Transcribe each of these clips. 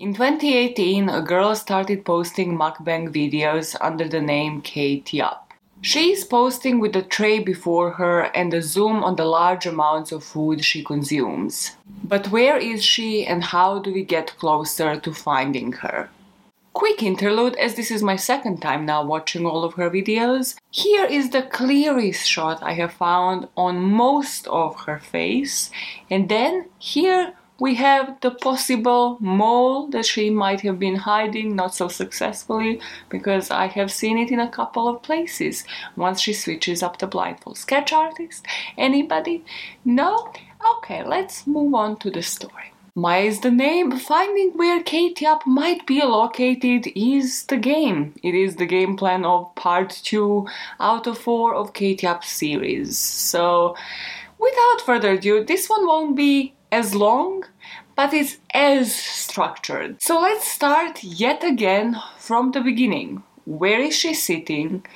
In 2018, a girl started posting mukbang videos under the name Kate Yup. She is posting with a tray before her and a zoom on the large amounts of food she consumes. But where is she and how do we get closer to finding her? Quick interlude as this is my second time now watching all of her videos. Here is the clearest shot I have found on most of her face and then here we have the possible mole that she might have been hiding not so successfully because I have seen it in a couple of places once she switches up the blindfold. Sketch artist? Anybody? No? Okay, let's move on to the story. Maja is the name. Finding where Yup might be located is the game. It is the game plan of part 2 out of 4 of Yup series. So, without further ado, this one won't be as long, but it's as structured. So let's start yet again from the beginning. Where is she sitting?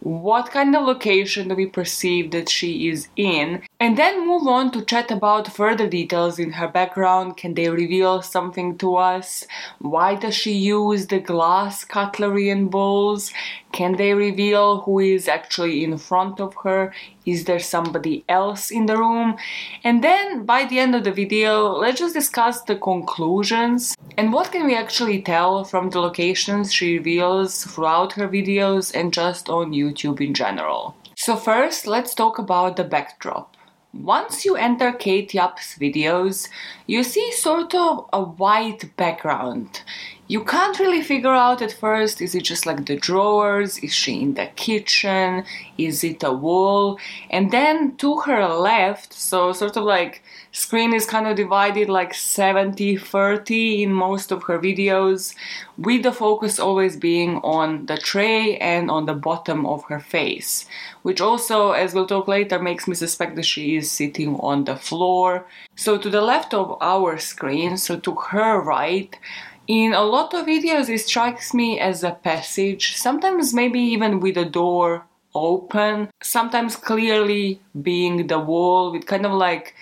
What kind of location do we perceive that she is in? And then move on to chat about further details in her background. Can they reveal something to us? Why does she use the glass cutlery and bowls? Can they reveal who is actually in front of her? Is there somebody else in the room? And then by the end of the video, let's just discuss the conclusions and what can we actually tell from the locations she reveals throughout her videos and just on YouTube in general. So first, let's talk about the backdrop. Once you enter Kate Yup's videos, you see sort of a white background. You can't really figure out at first is it just like the drawers, is she in the kitchen, is it a wall? And then to her left, so sort of like screen is kind of divided like 70 30 in most of her videos, with the focus always being on the tray and on the bottom of her face, which also, as we'll talk later, makes me suspect that she is sitting on the floor. So to the left of our screen, so to her right, in a lot of videos, it strikes me as a passage, sometimes maybe even with a door open, sometimes clearly being the wall with kind of like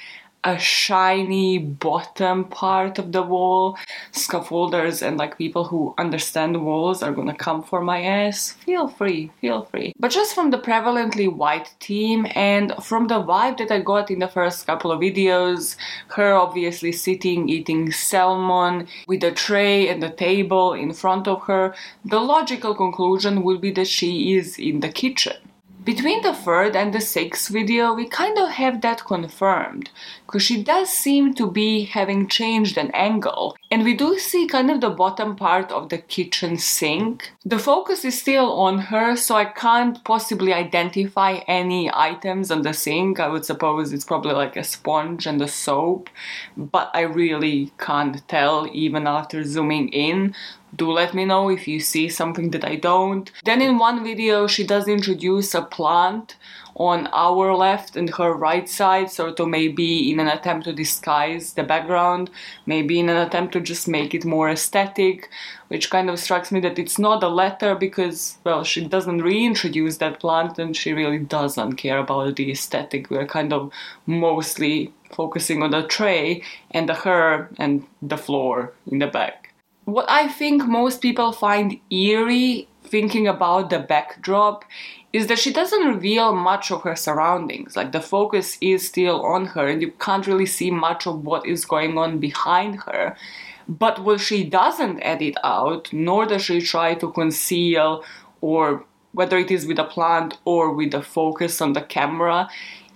a shiny bottom part of the wall. Scaffolders and like people who understand walls are gonna come for my ass. Feel free, feel free. But just from the prevalently white team and from the vibe that I got in the first couple of videos, her obviously sitting eating salmon with a tray and a table in front of her, the logical conclusion would be that she is in the kitchen. Between the third and the sixth video, we kind of have that confirmed, because she does seem to be having changed an angle, and we do see kind of the bottom part of the kitchen sink. The focus is still on her, so I can't possibly identify any items on the sink. I would suppose it's probably like a sponge and a soap, but I really can't tell even after zooming in do let me know if you see something that I don't. Then in one video she does introduce a plant on our left and her right side, sort of maybe in an attempt to disguise the background, maybe in an attempt to just make it more aesthetic, which kind of strikes me that it's not a letter because, well, she doesn't reintroduce that plant and she really doesn't care about the aesthetic. We're kind of mostly focusing on the tray and the her and the floor in the back what I think most people find eerie thinking about the backdrop is that she doesn't reveal much of her surroundings. Like the focus is still on her and you can't really see much of what is going on behind her. But what she doesn't edit out, nor does she try to conceal or whether it is with a plant or with the focus on the camera,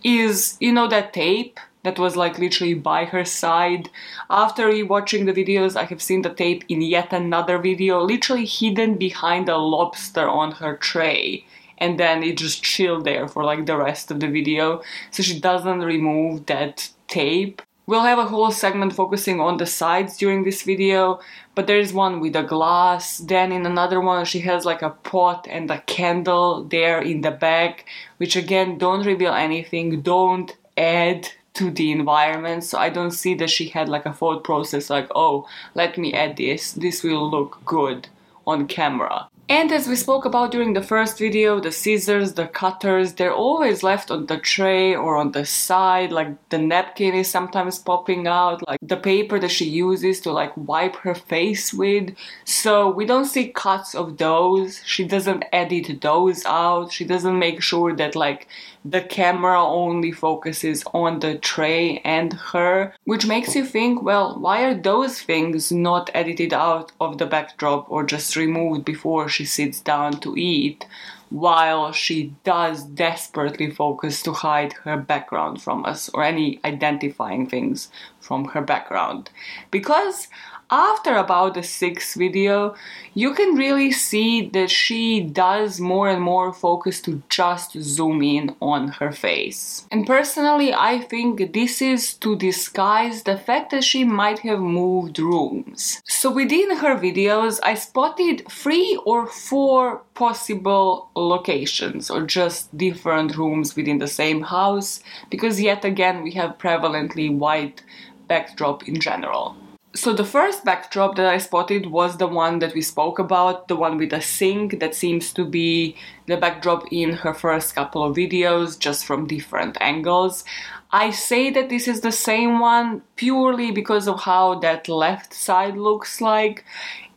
is, you know, that tape that was like literally by her side. After watching the videos, I have seen the tape in yet another video, literally hidden behind a lobster on her tray. And then it just chilled there for like the rest of the video. So she doesn't remove that tape. We'll have a whole segment focusing on the sides during this video, but there's one with a glass. Then in another one, she has like a pot and a candle there in the back, which again, don't reveal anything. Don't add to the environment so i don't see that she had like a thought process like oh let me add this this will look good on camera And as we spoke about during the first video, the scissors, the cutters, they're always left on the tray or on the side, like the napkin is sometimes popping out, like the paper that she uses to like wipe her face with. So we don't see cuts of those. She doesn't edit those out. She doesn't make sure that like the camera only focuses on the tray and her, which makes you think, well, why are those things not edited out of the backdrop or just removed before she sits down to eat? While she does desperately focus to hide her background from us or any identifying things from her background. Because after about the sixth video, you can really see that she does more and more focus to just zoom in on her face. And personally, I think this is to disguise the fact that she might have moved rooms. So within her videos, I spotted three or four possible locations or just different rooms within the same house because yet again we have prevalently white backdrop in general. So the first backdrop that I spotted was the one that we spoke about, the one with the sink that seems to be the backdrop in her first couple of videos, just from different angles. I say that this is the same one purely because of how that left side looks like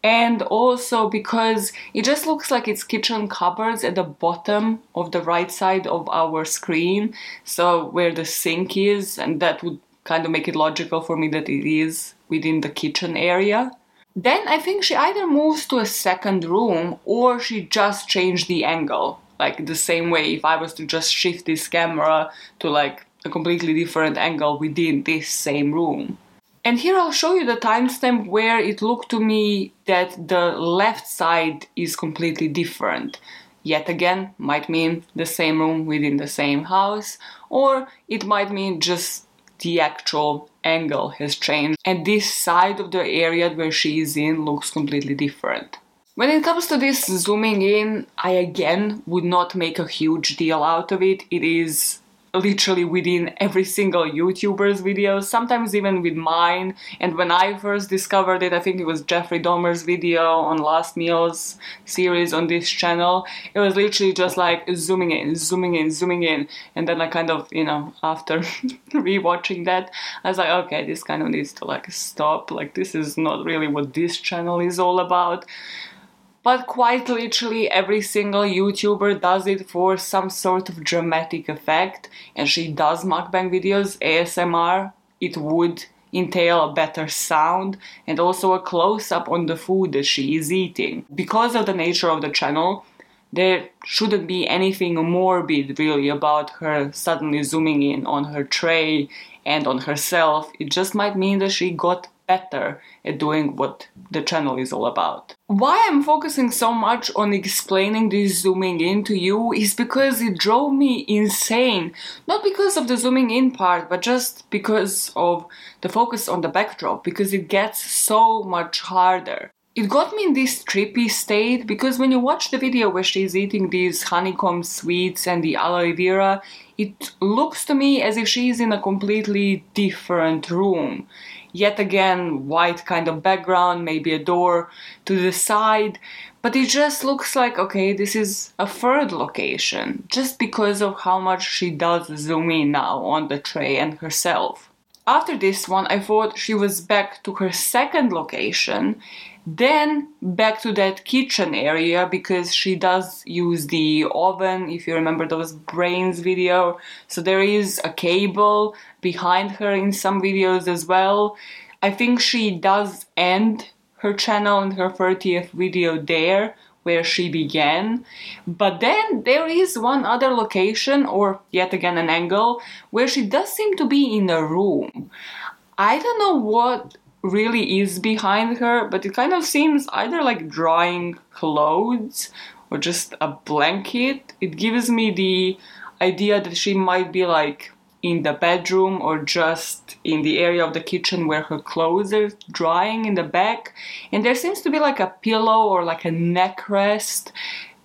and also because it just looks like it's kitchen cupboards at the bottom of the right side of our screen so where the sink is and that would kind of make it logical for me that it is within the kitchen area. Then I think she either moves to a second room or she just changed the angle. Like the same way if I was to just shift this camera to like a completely different angle within this same room. And here I'll show you the timestamp where it looked to me that the left side is completely different. Yet again, might mean the same room within the same house, or it might mean just the actual angle has changed and this side of the area where she is in looks completely different. When it comes to this zooming in, I again would not make a huge deal out of it. It is literally within every single YouTuber's video, sometimes even with mine. And when I first discovered it, I think it was Jeffrey Dahmer's video on Last Meals series on this channel. It was literally just like zooming in, zooming in, zooming in. And then I kind of, you know, after rewatching that, I was like, okay, this kind of needs to like stop. Like, this is not really what this channel is all about but quite literally every single YouTuber does it for some sort of dramatic effect and she does mukbang videos, ASMR, it would entail a better sound and also a close-up on the food that she is eating. Because of the nature of the channel, there shouldn't be anything morbid really about her suddenly zooming in on her tray and on herself. It just might mean that she got better at doing what the channel is all about. Why I'm focusing so much on explaining this zooming in to you is because it drove me insane. Not because of the zooming in part, but just because of the focus on the backdrop, because it gets so much harder. It got me in this trippy state because when you watch the video where she's eating these honeycomb sweets and the aloe vera, it looks to me as if she's in a completely different room yet again white kind of background, maybe a door to the side, but it just looks like okay, this is a third location just because of how much she does zoom in now on the tray and herself. After this one, I thought she was back to her second location then back to that kitchen area because she does use the oven, if you remember those brains video. So there is a cable behind her in some videos as well. I think she does end her channel and her 30th video there where she began. But then there is one other location, or yet again an angle, where she does seem to be in a room. I don't know what really is behind her, but it kind of seems either like drying clothes or just a blanket. It gives me the idea that she might be like in the bedroom or just in the area of the kitchen where her clothes are drying in the back. And there seems to be like a pillow or like a neck rest,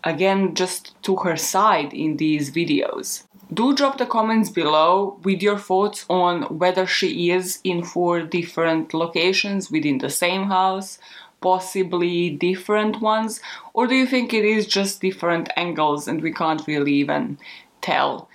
again, just to her side in these videos. Do drop the comments below with your thoughts on whether she is in four different locations within the same house, possibly different ones? Or do you think it is just different angles and we can't really even tell?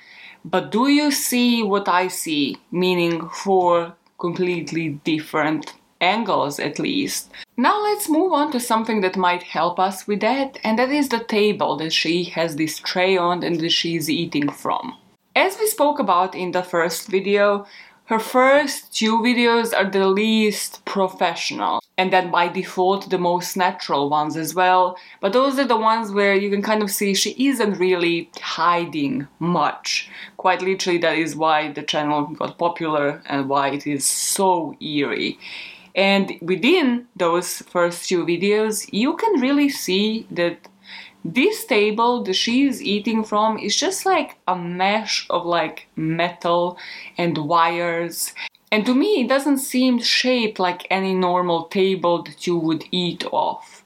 But do you see what I see? Meaning four completely different angles at least. Now let's move on to something that might help us with that, and that is the table that she has this tray on and that she's eating from. As we spoke about in the first video, her first two videos are the least professional, and then by default the most natural ones as well. But those are the ones where you can kind of see she isn't really hiding much. Quite literally, that is why the channel got popular and why it is so eerie. And within those first two videos, you can really see that this table that she's eating from is just like a mesh of like metal and wires. And to me, it doesn't seem shaped like any normal table that you would eat off.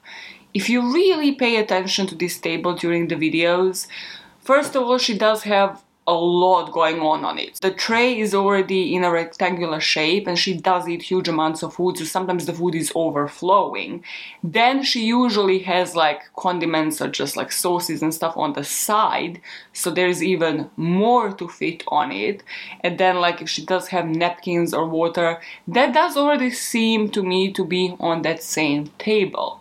If you really pay attention to this table during the videos, first of all, she does have a lot going on on it. The tray is already in a rectangular shape and she does eat huge amounts of food, so sometimes the food is overflowing. Then she usually has like condiments or just like sauces and stuff on the side, so there's even more to fit on it. And then, like, if she does have napkins or water, that does already seem to me to be on that same table.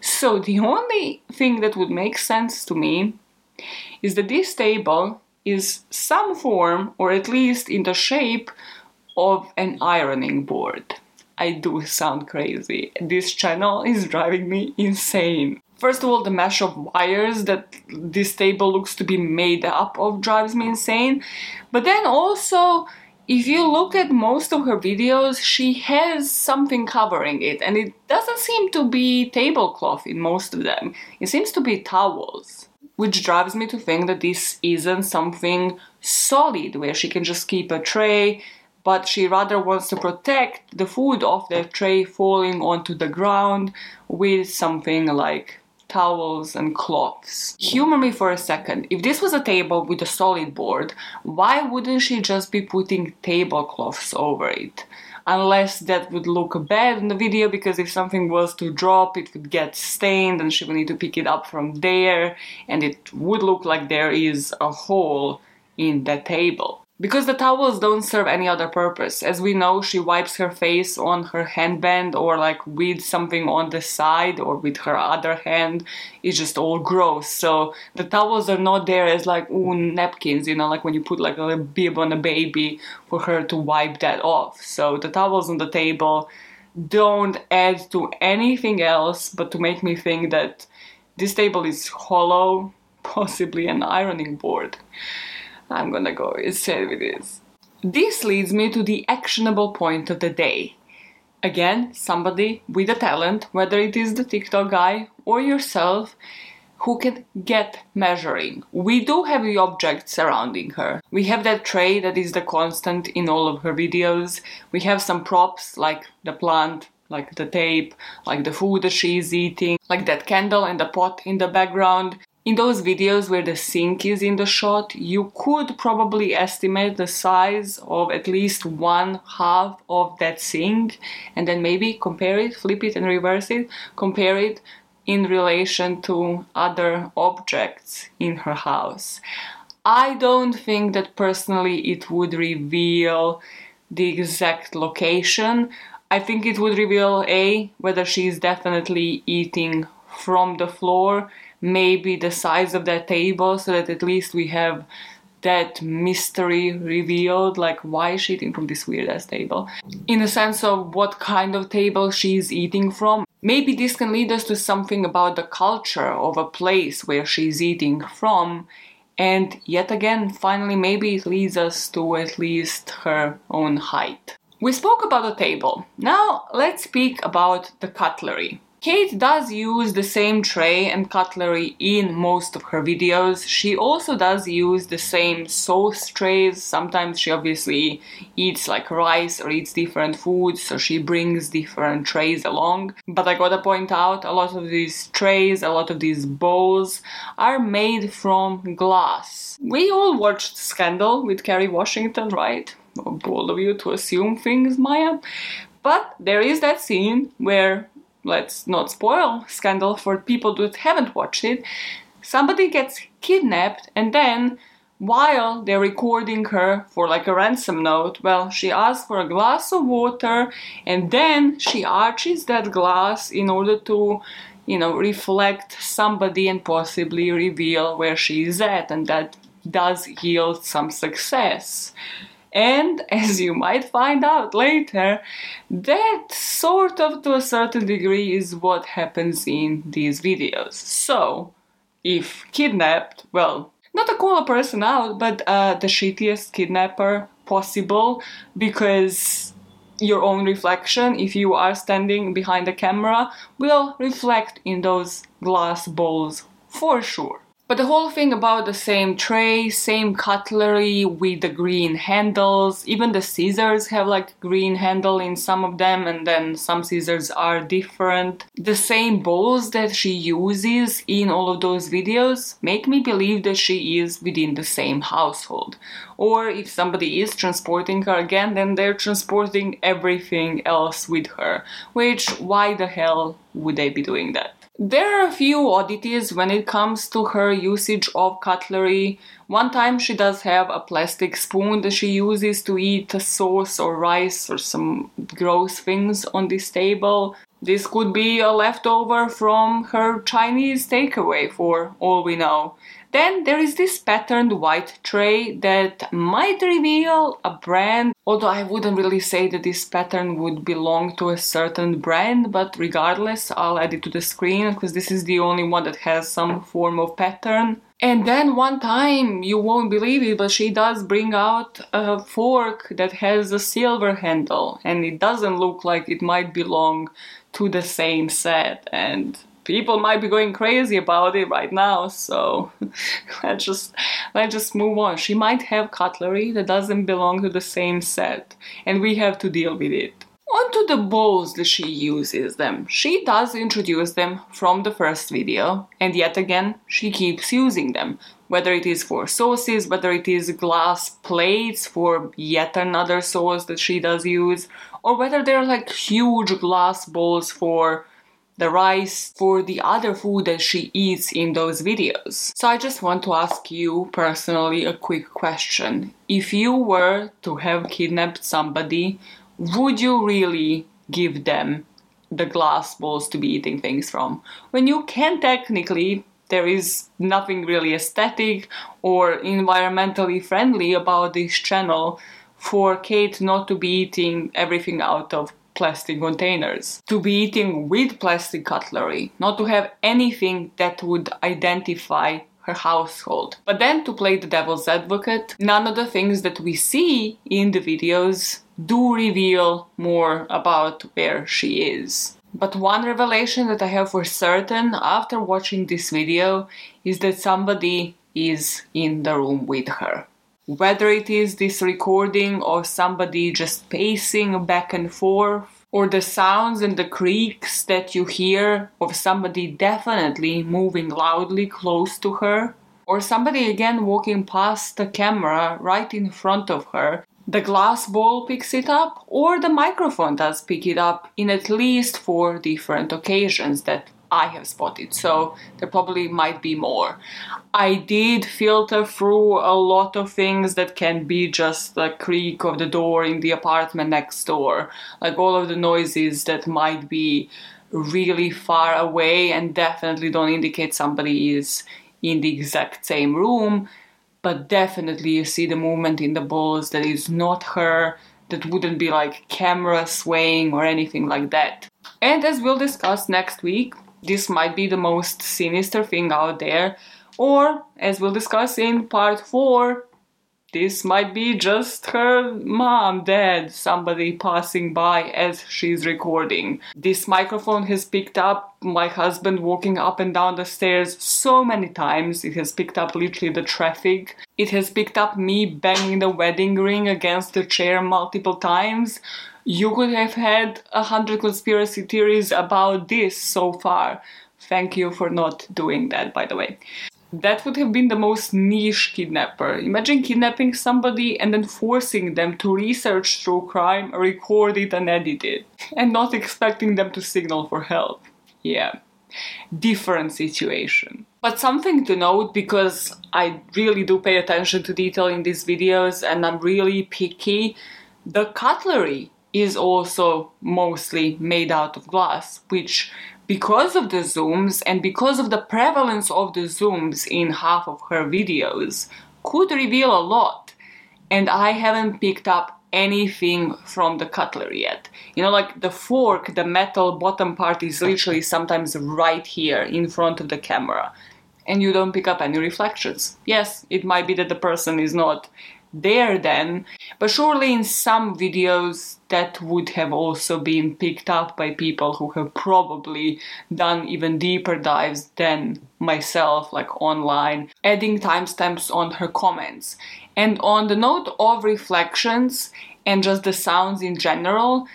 So, the only thing that would make sense to me is that this table is some form, or at least in the shape, of an ironing board. I do sound crazy. This channel is driving me insane. First of all, the mesh of wires that this table looks to be made up of drives me insane. But then also, if you look at most of her videos, she has something covering it, and it doesn't seem to be tablecloth in most of them. It seems to be towels which drives me to think that this isn't something solid where she can just keep a tray, but she rather wants to protect the food off the tray falling onto the ground with something like towels and cloths. Humor me for a second. If this was a table with a solid board, why wouldn't she just be putting tablecloths over it? Unless that would look bad in the video because if something was to drop it would get stained and she would need to pick it up from there and it would look like there is a hole in the table. Because the towels don't serve any other purpose. As we know, she wipes her face on her handband or like with something on the side or with her other hand. It's just all gross. So the towels are not there as like ooh napkins, you know, like when you put like a bib on a baby for her to wipe that off. So the towels on the table don't add to anything else but to make me think that this table is hollow, possibly an ironing board. I'm gonna go instead with this. This leads me to the actionable point of the day. Again, somebody with a talent, whether it is the TikTok guy or yourself, who can get measuring. We do have the object surrounding her. We have that tray that is the constant in all of her videos. We have some props like the plant, like the tape, like the food that she's eating, like that candle and the pot in the background. In those videos where the sink is in the shot, you could probably estimate the size of at least one half of that sink and then maybe compare it, flip it and reverse it, compare it in relation to other objects in her house. I don't think that personally it would reveal the exact location. I think it would reveal A, whether she's definitely eating from the floor maybe the size of that table so that at least we have that mystery revealed like why is she eating from this weird ass table? In the sense of what kind of table she's eating from maybe this can lead us to something about the culture of a place where she's eating from. And yet again finally maybe it leads us to at least her own height. We spoke about the table. Now let's speak about the cutlery Kate does use the same tray and cutlery in most of her videos. She also does use the same sauce trays. Sometimes she obviously eats like rice or eats different foods, so she brings different trays along. But I gotta point out, a lot of these trays, a lot of these bowls are made from glass. We all watched Scandal with Kerry Washington, right? Bold of you to assume things, Maja. But there is that scene where let's not spoil scandal for people that haven't watched it. Somebody gets kidnapped and then while they're recording her for like a ransom note, well, she asks for a glass of water and then she arches that glass in order to, you know, reflect somebody and possibly reveal where she is at, and that does yield some success. And as you might find out later, that sort of to a certain degree is what happens in these videos. So, if kidnapped, well, not to call a person out, but uh, the shittiest kidnapper possible because your own reflection, if you are standing behind the camera, will reflect in those glass balls for sure. But the whole thing about the same tray, same cutlery with the green handles, even the scissors have like green handle in some of them and then some scissors are different. The same bowls that she uses in all of those videos make me believe that she is within the same household. Or if somebody is transporting her again, then they're transporting everything else with her. Which, why the hell would they be doing that? There are a few oddities when it comes to her usage of cutlery. One time she does have a plastic spoon that she uses to eat sauce or rice or some gross things on this table. This could be a leftover from her Chinese takeaway for all we know. Then there is this patterned white tray that might reveal a brand, although I wouldn't really say that this pattern would belong to a certain brand, but regardless, I'll add it to the screen because this is the only one that has some form of pattern. And then one time, you won't believe it, but she does bring out a fork that has a silver handle, and it doesn't look like it might belong to the same set. And people might be going crazy about it right now so let's just let's just move on. She might have cutlery that doesn't belong to the same set and we have to deal with it. Onto the bowls that she uses them. She does introduce them from the first video and yet again she keeps using them. Whether it is for sauces whether it is glass plates for yet another sauce that she does use or whether they're like huge glass bowls for the rice for the other food that she eats in those videos. So I just want to ask you personally a quick question. If you were to have kidnapped somebody, would you really give them the glass bowls to be eating things from? When you can technically there is nothing really aesthetic or environmentally friendly about this channel for Kate not to be eating everything out of plastic containers, to be eating with plastic cutlery, not to have anything that would identify her household. But then to play the devil's advocate, none of the things that we see in the videos do reveal more about where she is. But one revelation that I have for certain after watching this video is that somebody is in the room with her whether it is this recording or somebody just pacing back and forth, or the sounds and the creaks that you hear of somebody definitely moving loudly close to her, or somebody again walking past the camera right in front of her. The glass ball picks it up, or the microphone does pick it up in at least four different occasions that I have spotted, so there probably might be more. I did filter through a lot of things that can be just the creak of the door in the apartment next door, like all of the noises that might be really far away and definitely don't indicate somebody is in the exact same room, but definitely you see the movement in the balls that is not her, that wouldn't be like camera swaying or anything like that. And as we'll discuss next week, this might be the most sinister thing out there, or as we'll discuss in part 4, this might be just her mom, dad, somebody passing by as she's recording. This microphone has picked up my husband walking up and down the stairs so many times. It has picked up literally the traffic. It has picked up me banging the wedding ring against the chair multiple times you could have had a hundred conspiracy theories about this so far. Thank you for not doing that, by the way. that would have been the most niche kidnapper. Imagine kidnapping somebody and then forcing them to research true crime, record it, and edit it, and not expecting them to signal for help. Yeah, different situation. But something to note because I really do pay attention to detail in these videos and I'm really picky. The cutlery is also mostly made out of glass, which because of the zooms and because of the prevalence of the zooms in half of her videos could reveal a lot. And I haven't picked up anything from the cutlery yet. You know, like the fork, the metal bottom part is literally sometimes right here in front of the camera. And you don't pick up any reflections. Yes, it might be that the person is not there then, but surely in some videos that would have also been picked up by people who have probably done even deeper dives than myself, like online, adding timestamps on her comments. And on the note of reflections and just the sounds in general,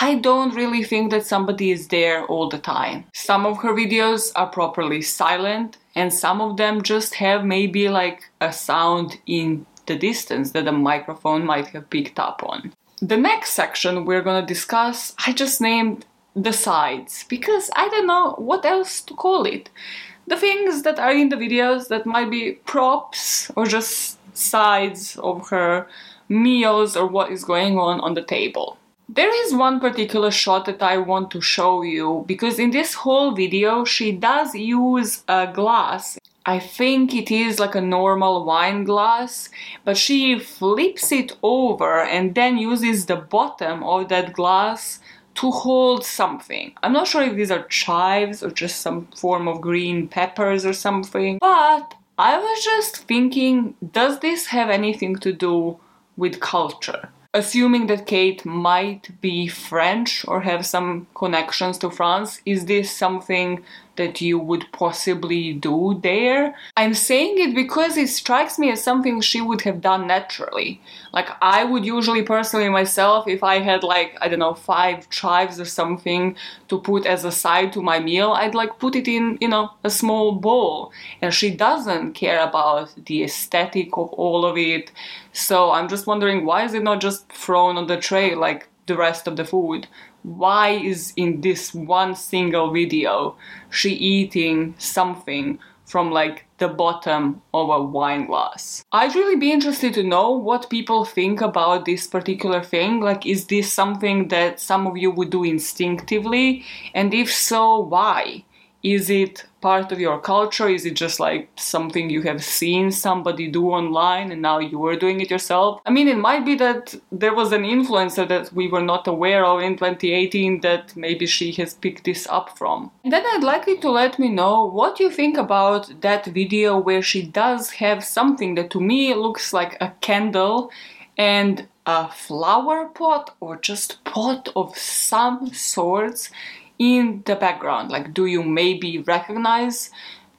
I don't really think that somebody is there all the time. Some of her videos are properly silent, and some of them just have maybe like a sound in the distance that the microphone might have picked up on. The next section we're gonna discuss, I just named the sides because I don't know what else to call it. The things that are in the videos that might be props or just sides of her meals or what is going on on the table. There is one particular shot that I want to show you because in this whole video she does use a glass I think it is like a normal wine glass, but she flips it over and then uses the bottom of that glass to hold something. I'm not sure if these are chives or just some form of green peppers or something, but I was just thinking does this have anything to do with culture? Assuming that Kate might be French or have some connections to France, is this something that you would possibly do there. I'm saying it because it strikes me as something she would have done naturally. Like, I would usually personally myself, if I had like, I don't know, five chives or something to put as a side to my meal, I'd like put it in, you know, a small bowl. And she doesn't care about the aesthetic of all of it. So I'm just wondering why is it not just thrown on the tray like the rest of the food? Why is in this one single video she eating something from like the bottom of a wine glass. I'd really be interested to know what people think about this particular thing. Like, is this something that some of you would do instinctively? And if so, why? Is it part of your culture? Is it just like something you have seen somebody do online and now you are doing it yourself? I mean, it might be that there was an influencer that we were not aware of in 2018 that maybe she has picked this up from. Then I'd like you to let me know what you think about that video where she does have something that to me looks like a candle and a flower pot or just pot of some sorts in the background? Like, do you maybe recognize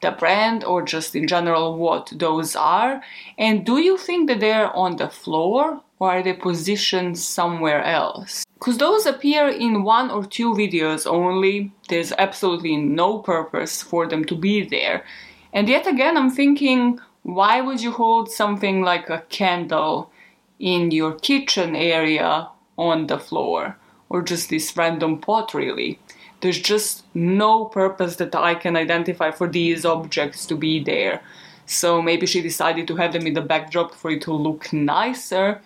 the brand or just in general what those are? And do you think that they're on the floor or are they positioned somewhere else? Because those appear in one or two videos only, there's absolutely no purpose for them to be there. And yet again, I'm thinking, why would you hold something like a candle in your kitchen area on the floor? Or just this random pot, really? There's just no purpose that I can identify for these objects to be there. So maybe she decided to have them in the backdrop for it to look nicer.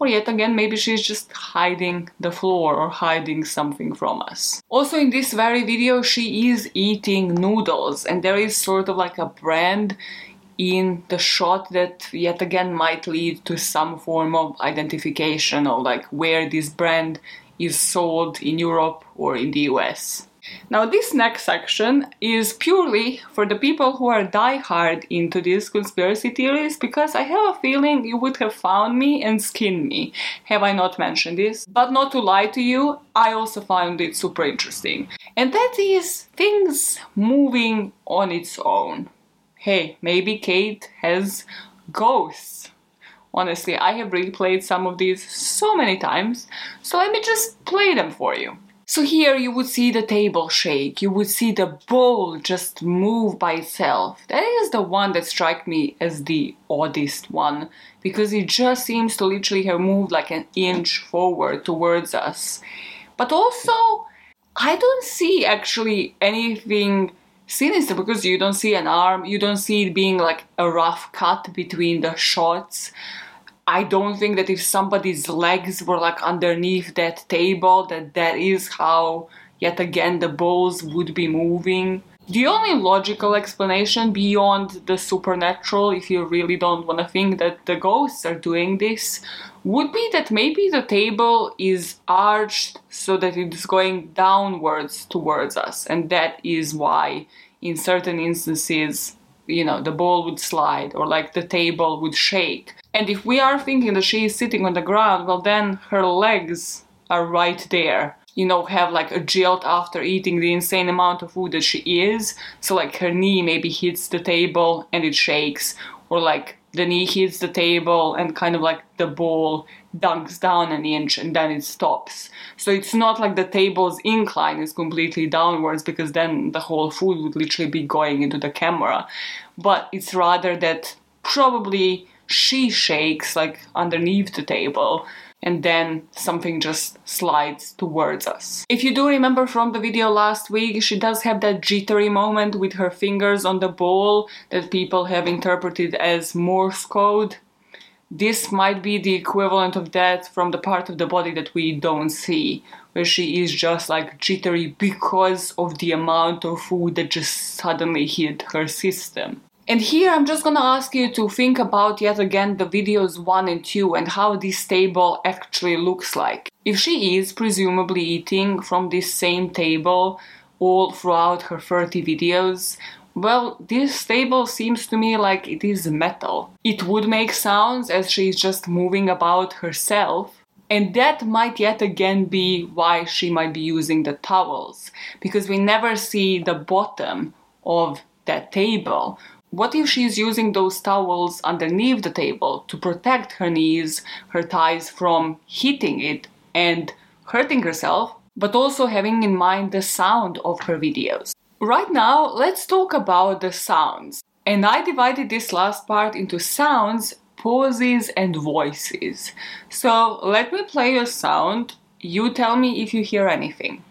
Or yet again, maybe she's just hiding the floor or hiding something from us. Also in this very video, she is eating noodles and there is sort of like a brand in the shot that yet again might lead to some form of identification of like where this brand is sold in Europe or in the US. Now, this next section is purely for the people who are die-hard into these conspiracy theories because I have a feeling you would have found me and skinned me have I not mentioned this. But not to lie to you, I also found it super interesting. And that is things moving on its own. Hey, maybe Kate has ghosts Honestly, I have replayed some of these so many times, so let me just play them for you. So here you would see the table shake, you would see the bowl just move by itself. That is the one that struck me as the oddest one because it just seems to literally have moved like an inch forward towards us. But also, I don't see actually anything sinister because you don't see an arm, you don't see it being like a rough cut between the shots. I don't think that if somebody's legs were like underneath that table, that that is how yet again the balls would be moving. The only logical explanation beyond the supernatural, if you really don't want to think that the ghosts are doing this, would be that maybe the table is arched so that it's going downwards towards us, and that is why, in certain instances, you know, the ball would slide or like the table would shake. And if we are thinking that she is sitting on the ground, well, then her legs are right there. You know, have like a jilt after eating the insane amount of food that she is. So, like, her knee maybe hits the table and it shakes, or like the knee hits the table and kind of like the ball dunks down an inch and then it stops. So it's not like the table's incline is completely downwards because then the whole food would literally be going into the camera. But it's rather that probably she shakes like underneath the table and then something just slides towards us. If you do remember from the video last week, she does have that jittery moment with her fingers on the ball that people have interpreted as Morse code. This might be the equivalent of that from the part of the body that we don't see, where she is just like jittery because of the amount of food that just suddenly hit her system. And here I'm just gonna ask you to think about yet again the videos 1 and 2 and how this table actually looks like. If she is presumably eating from this same table all throughout her 30 videos, well, this table seems to me like it is metal. It would make sounds as she is just moving about herself, and that might yet again be why she might be using the towels, because we never see the bottom of that table what if she's using those towels underneath the table to protect her knees, her thighs from hitting it and hurting herself, but also having in mind the sound of her videos? Right now, let's talk about the sounds. And I divided this last part into sounds, pauses, and voices. So let me play a sound. You tell me if you hear anything.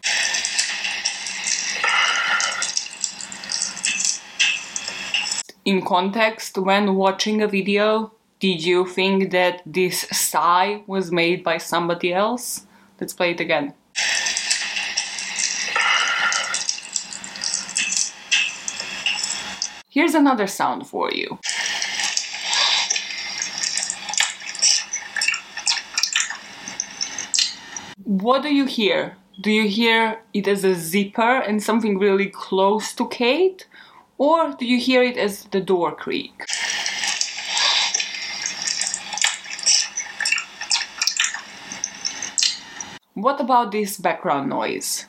In context when watching a video did you think that this sigh was made by somebody else? Let's play it again. Here's another sound for you. What do you hear? Do you hear it as a zipper and something really close to Kate? Or do you hear it as the door creak? What about this background noise?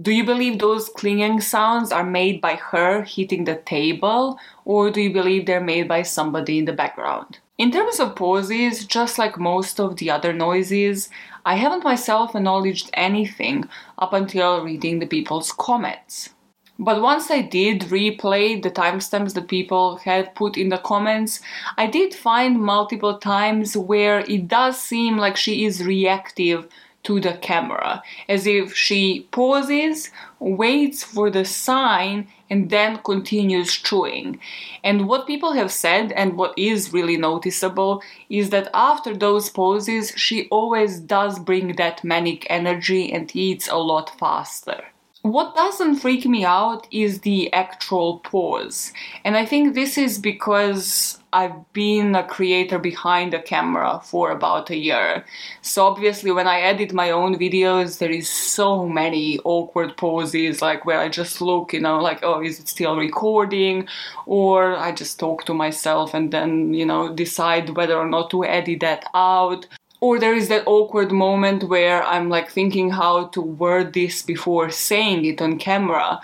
Do you believe those clinging sounds are made by her hitting the table, or do you believe they're made by somebody in the background? In terms of pauses, just like most of the other noises, I haven't myself acknowledged anything up until reading the people's comments. But once I did replay the timestamps that people had put in the comments, I did find multiple times where it does seem like she is reactive to the camera, as if she pauses, waits for the sign, and then continues chewing. And what people have said, and what is really noticeable, is that after those pauses, she always does bring that manic energy and eats a lot faster. What doesn't freak me out is the actual pause. And I think this is because I've been a creator behind the camera for about a year. So obviously when I edit my own videos, there is so many awkward poses, like where I just look, you know, like, oh, is it still recording? Or I just talk to myself and then, you know, decide whether or not to edit that out or there is that awkward moment where I'm like thinking how to word this before saying it on camera.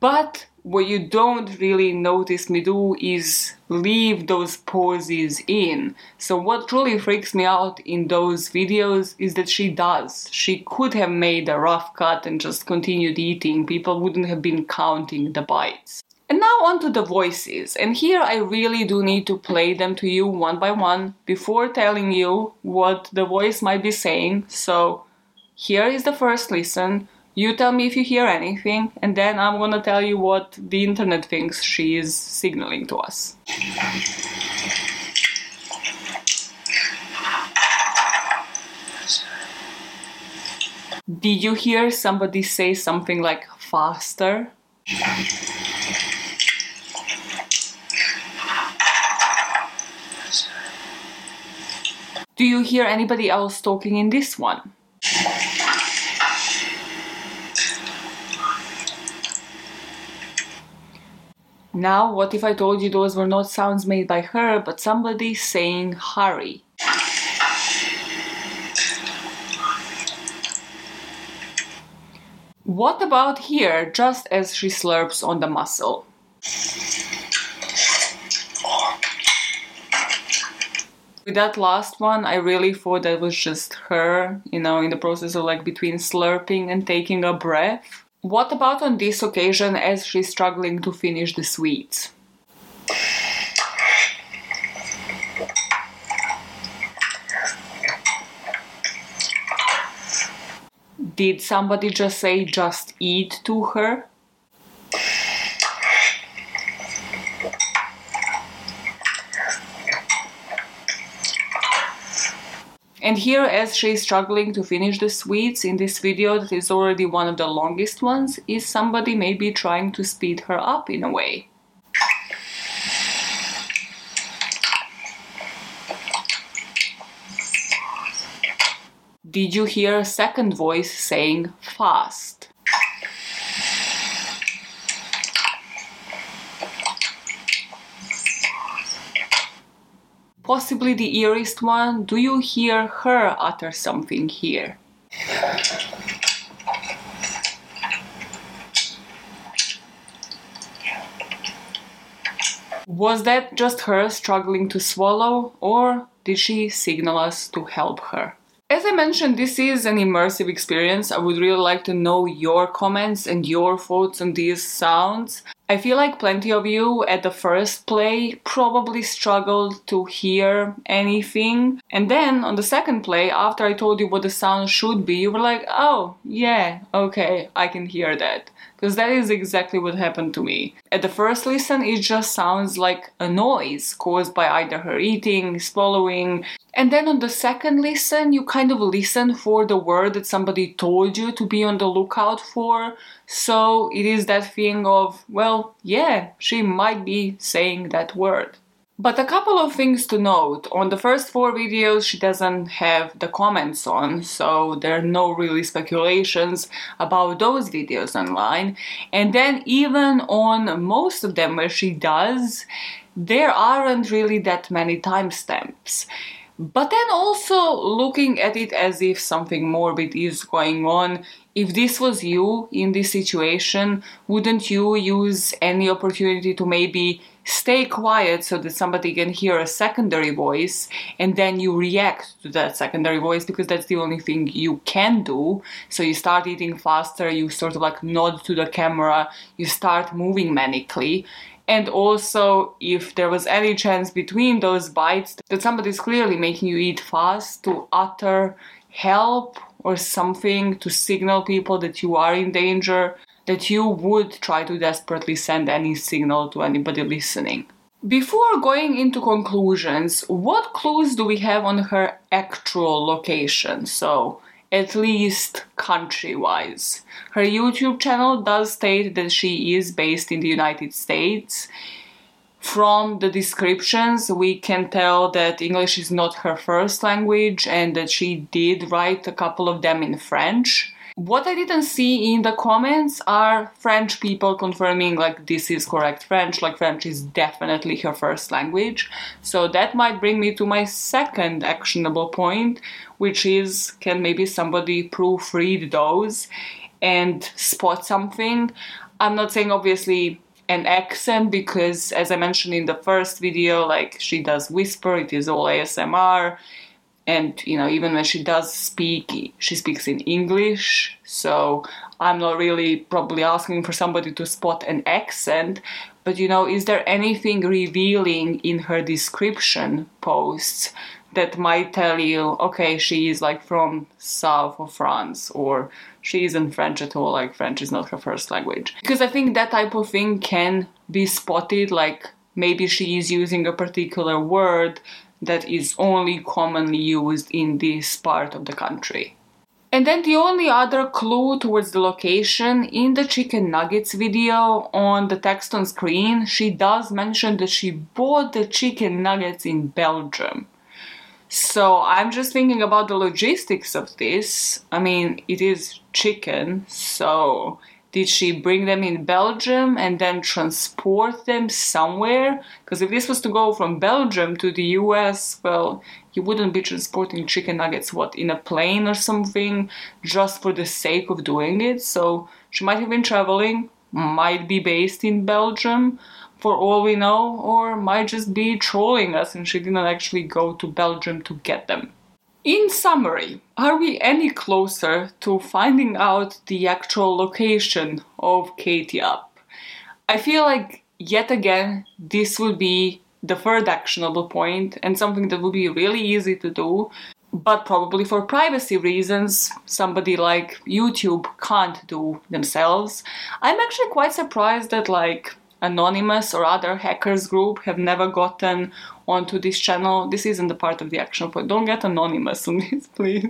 But what you don't really notice me do is leave those pauses in. So, what truly freaks me out in those videos is that she does. She could have made a rough cut and just continued eating, people wouldn't have been counting the bites. And now on to the voices, and here I really do need to play them to you one by one before telling you what the voice might be saying. So, here is the first listen. You tell me if you hear anything, and then I'm gonna tell you what the internet thinks she is signaling to us. Did you hear somebody say something like faster? Do you hear anybody else talking in this one? Now, what if I told you those were not sounds made by her, but somebody saying hurry? What about here, just as she slurps on the mussel? With that last one, I really thought that was just her, you know, in the process of like between slurping and taking a breath. What about on this occasion as she's struggling to finish the sweets? Did somebody just say just eat to her? And here, as she's struggling to finish the sweets in this video that is already one of the longest ones, is somebody maybe trying to speed her up in a way. Did you hear a second voice saying fast? Possibly the eeriest one, do you hear her utter something here? Was that just her struggling to swallow, or did she signal us to help her? As I mentioned, this is an immersive experience. I would really like to know your comments and your thoughts on these sounds. I feel like plenty of you at the first play probably struggled to hear anything. And then on the second play, after I told you what the sound should be, you were like, oh, yeah, okay, I can hear that. Because that is exactly what happened to me. At the first listen, it just sounds like a noise caused by either her eating, swallowing, and then on the second listen, you kind of listen for the word that somebody told you to be on the lookout for. So it is that thing of, well, yeah, she might be saying that word. But a couple of things to note. On the first four videos, she doesn't have the comments on, so there are no really speculations about those videos online. And then, even on most of them where she does, there aren't really that many timestamps. But then also looking at it as if something morbid is going on. If this was you in this situation, wouldn't you use any opportunity to maybe stay quiet so that somebody can hear a secondary voice and then you react to that secondary voice because that's the only thing you can do. So you start eating faster, you sort of like nod to the camera, you start moving manically and also if there was any chance between those bites that somebody's clearly making you eat fast to utter help or something to signal people that you are in danger, that you would try to desperately send any signal to anybody listening. Before going into conclusions, what clues do we have on her actual location? So, at least country wise. Her YouTube channel does state that she is based in the United States. From the descriptions, we can tell that English is not her first language and that she did write a couple of them in French. What I didn't see in the comments are French people confirming like this is correct French, like French is definitely her first language. So that might bring me to my second actionable point, which is can maybe somebody proofread those and spot something? I'm not saying obviously an accent because as I mentioned in the first video, like she does whisper, it is all ASMR. And you know, even when she does speak, she speaks in English. So I'm not really probably asking for somebody to spot an accent, but you know, is there anything revealing in her description posts that might tell you, okay, she is like from south of France or she isn't French at all, like French is not her first language. Because I think that type of thing can be spotted, like maybe she is using a particular word that is only commonly used in this part of the country. And then the only other clue towards the location in the chicken nuggets video on the text on screen, she does mention that she bought the chicken nuggets in Belgium. So I'm just thinking about the logistics of this. I mean, it is chicken, so did she bring them in Belgium and then transport them somewhere? Because if this was to go from Belgium to the US, well, you wouldn't be transporting chicken nuggets, what, in a plane or something, just for the sake of doing it. So she might have been traveling, might be based in Belgium for all we know, or might just be trolling us and she didn't actually go to Belgium to get them. In summary, are we any closer to finding out the actual location of Kate Yup? I feel like yet again this will be the third actionable point and something that would be really easy to do, but probably for privacy reasons, somebody like YouTube can't do themselves. I'm actually quite surprised that like Anonymous or other hackers group have never gotten onto this channel. This isn't the part of the action point. Don't get anonymous on this, please.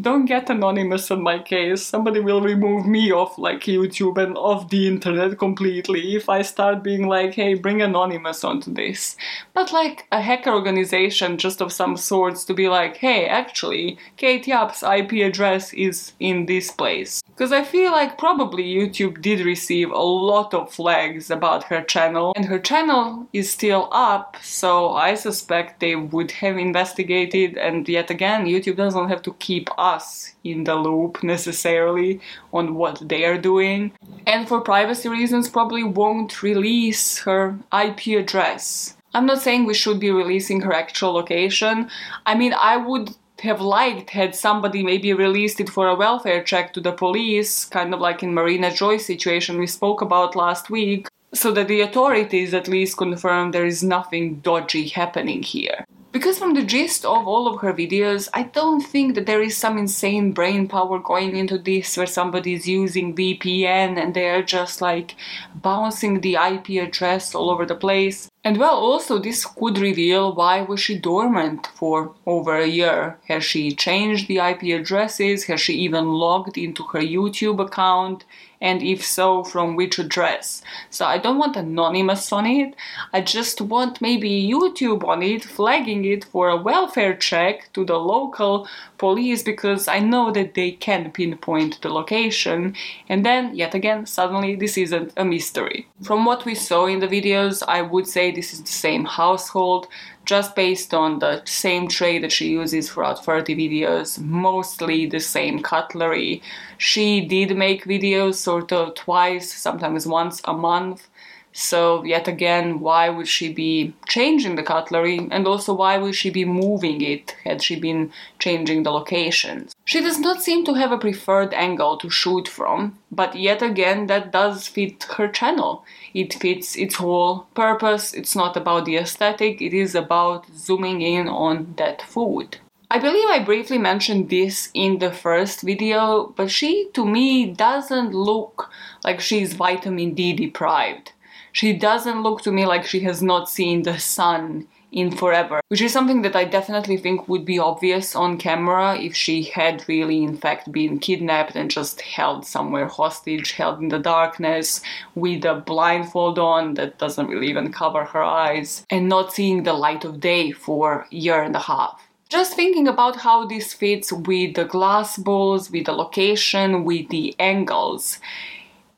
Don't get anonymous on my case. Somebody will remove me off like YouTube and off the internet completely if I start being like, hey, bring anonymous onto this. But like a hacker organization just of some sorts to be like, hey, actually, Kate Yup's IP address is in this place. Because I feel like probably YouTube did receive a lot of flags about her channel, and her channel is still up, so suspect they would have investigated, and yet again, YouTube doesn't have to keep us in the loop necessarily on what they are doing. And for privacy reasons, probably won't release her IP address. I'm not saying we should be releasing her actual location. I mean, I would have liked had somebody maybe released it for a welfare check to the police, kind of like in Marina Joyce situation we spoke about last week, so that the authorities at least confirm there is nothing dodgy happening here. Because from the gist of all of her videos, I don't think that there is some insane brain power going into this where somebody is using VPN and they're just like bouncing the IP address all over the place. And well, also this could reveal why was she dormant for over a year. Has she changed the IP addresses? Has she even logged into her YouTube account? and if so, from which address. So I don't want anonymous on it, I just want maybe YouTube on it, flagging it for a welfare check to the local police because I know that they can pinpoint the location, and then, yet again, suddenly this isn't a mystery. From what we saw in the videos, I would say this is the same household, just based on the same tray that she uses throughout 30 videos, mostly the same cutlery. She did make videos sort of twice, sometimes once a month. So, yet again, why would she be changing the cutlery? And also, why would she be moving it had she been changing the locations? She does not seem to have a preferred angle to shoot from, but yet again, that does fit her channel. It fits its whole purpose. It's not about the aesthetic, it is about zooming in on that food. I believe I briefly mentioned this in the first video, but she to me doesn't look like she's vitamin D deprived she doesn't look to me like she has not seen the sun in forever, which is something that I definitely think would be obvious on camera if she had really, in fact, been kidnapped and just held somewhere hostage, held in the darkness with a blindfold on that doesn't really even cover her eyes, and not seeing the light of day for a year and a half. Just thinking about how this fits with the glass balls, with the location, with the angles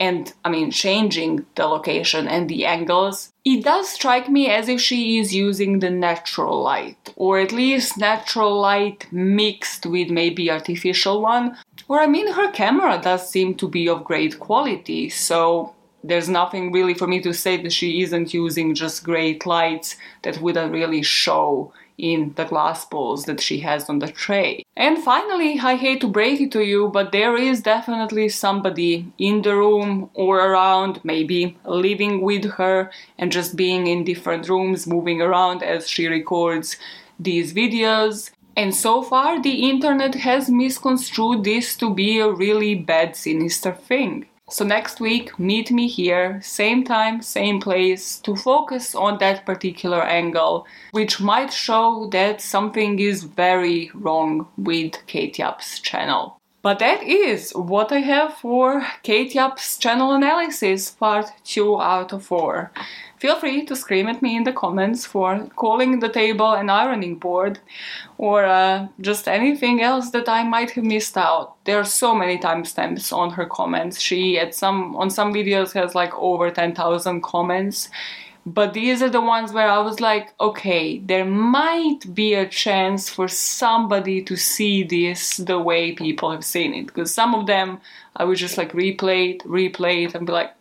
and I mean changing the location and the angles, it does strike me as if she is using the natural light, or at least natural light mixed with maybe artificial one. Or I mean her camera does seem to be of great quality, so there's nothing really for me to say that she isn't using just great lights that wouldn't really show in the glass bowls that she has on the tray. And finally, I hate to break it to you, but there is definitely somebody in the room or around, maybe living with her and just being in different rooms, moving around as she records these videos. And so far, the internet has misconstrued this to be a really bad, sinister thing. So next week, meet me here, same time, same place, to focus on that particular angle, which might show that something is very wrong with Kate Yup's channel. But that is what I have for Kate Yup's channel analysis, part 2 out of 4. Feel free to scream at me in the comments for calling the table an ironing board or uh, just anything else that I might have missed out. There are so many timestamps on her comments. She at some on some videos has like over 10,000 comments. But these are the ones where I was like, okay, there might be a chance for somebody to see this the way people have seen it. Because some of them I would just like replay it, replay it, and be like,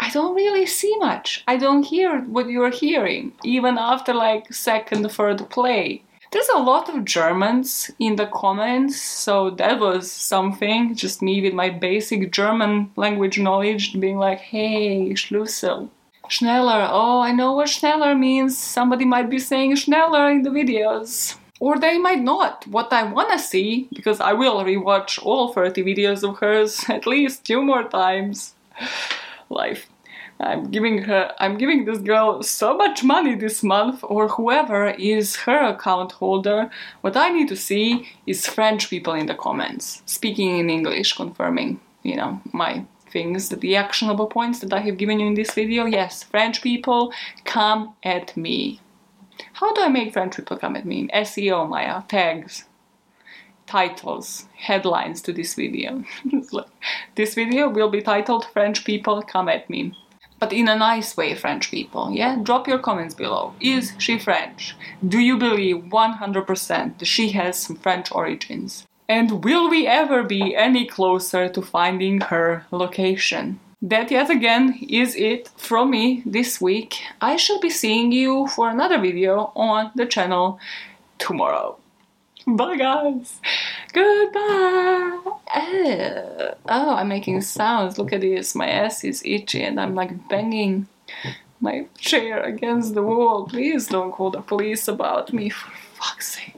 I don't really see much. I don't hear what you're hearing, even after like second, third play. There's a lot of Germans in the comments, so that was something. Just me with my basic German language knowledge being like, hey, Schlüssel. Schneller, oh, I know what Schneller means. Somebody might be saying Schneller in the videos. Or they might not. What I wanna see, because I will rewatch all 30 videos of hers at least two more times life. I'm giving her, I'm giving this girl so much money this month, or whoever is her account holder. What I need to see is French people in the comments, speaking in English, confirming, you know, my things, the actionable points that I have given you in this video. Yes, French people, come at me. How do I make French people come at me? SEO, Maja, tags titles, headlines to this video. this video will be titled French people come at me. But in a nice way, French people, yeah? Drop your comments below. Is she French? Do you believe 100% that she has some French origins? And will we ever be any closer to finding her location? That yet again is it from me this week. I shall be seeing you for another video on the channel tomorrow. Bye, guys. Goodbye. Oh, oh, I'm making sounds. Look at this. My ass is itchy and I'm like banging my chair against the wall. Please don't call the police about me, for fuck's sake.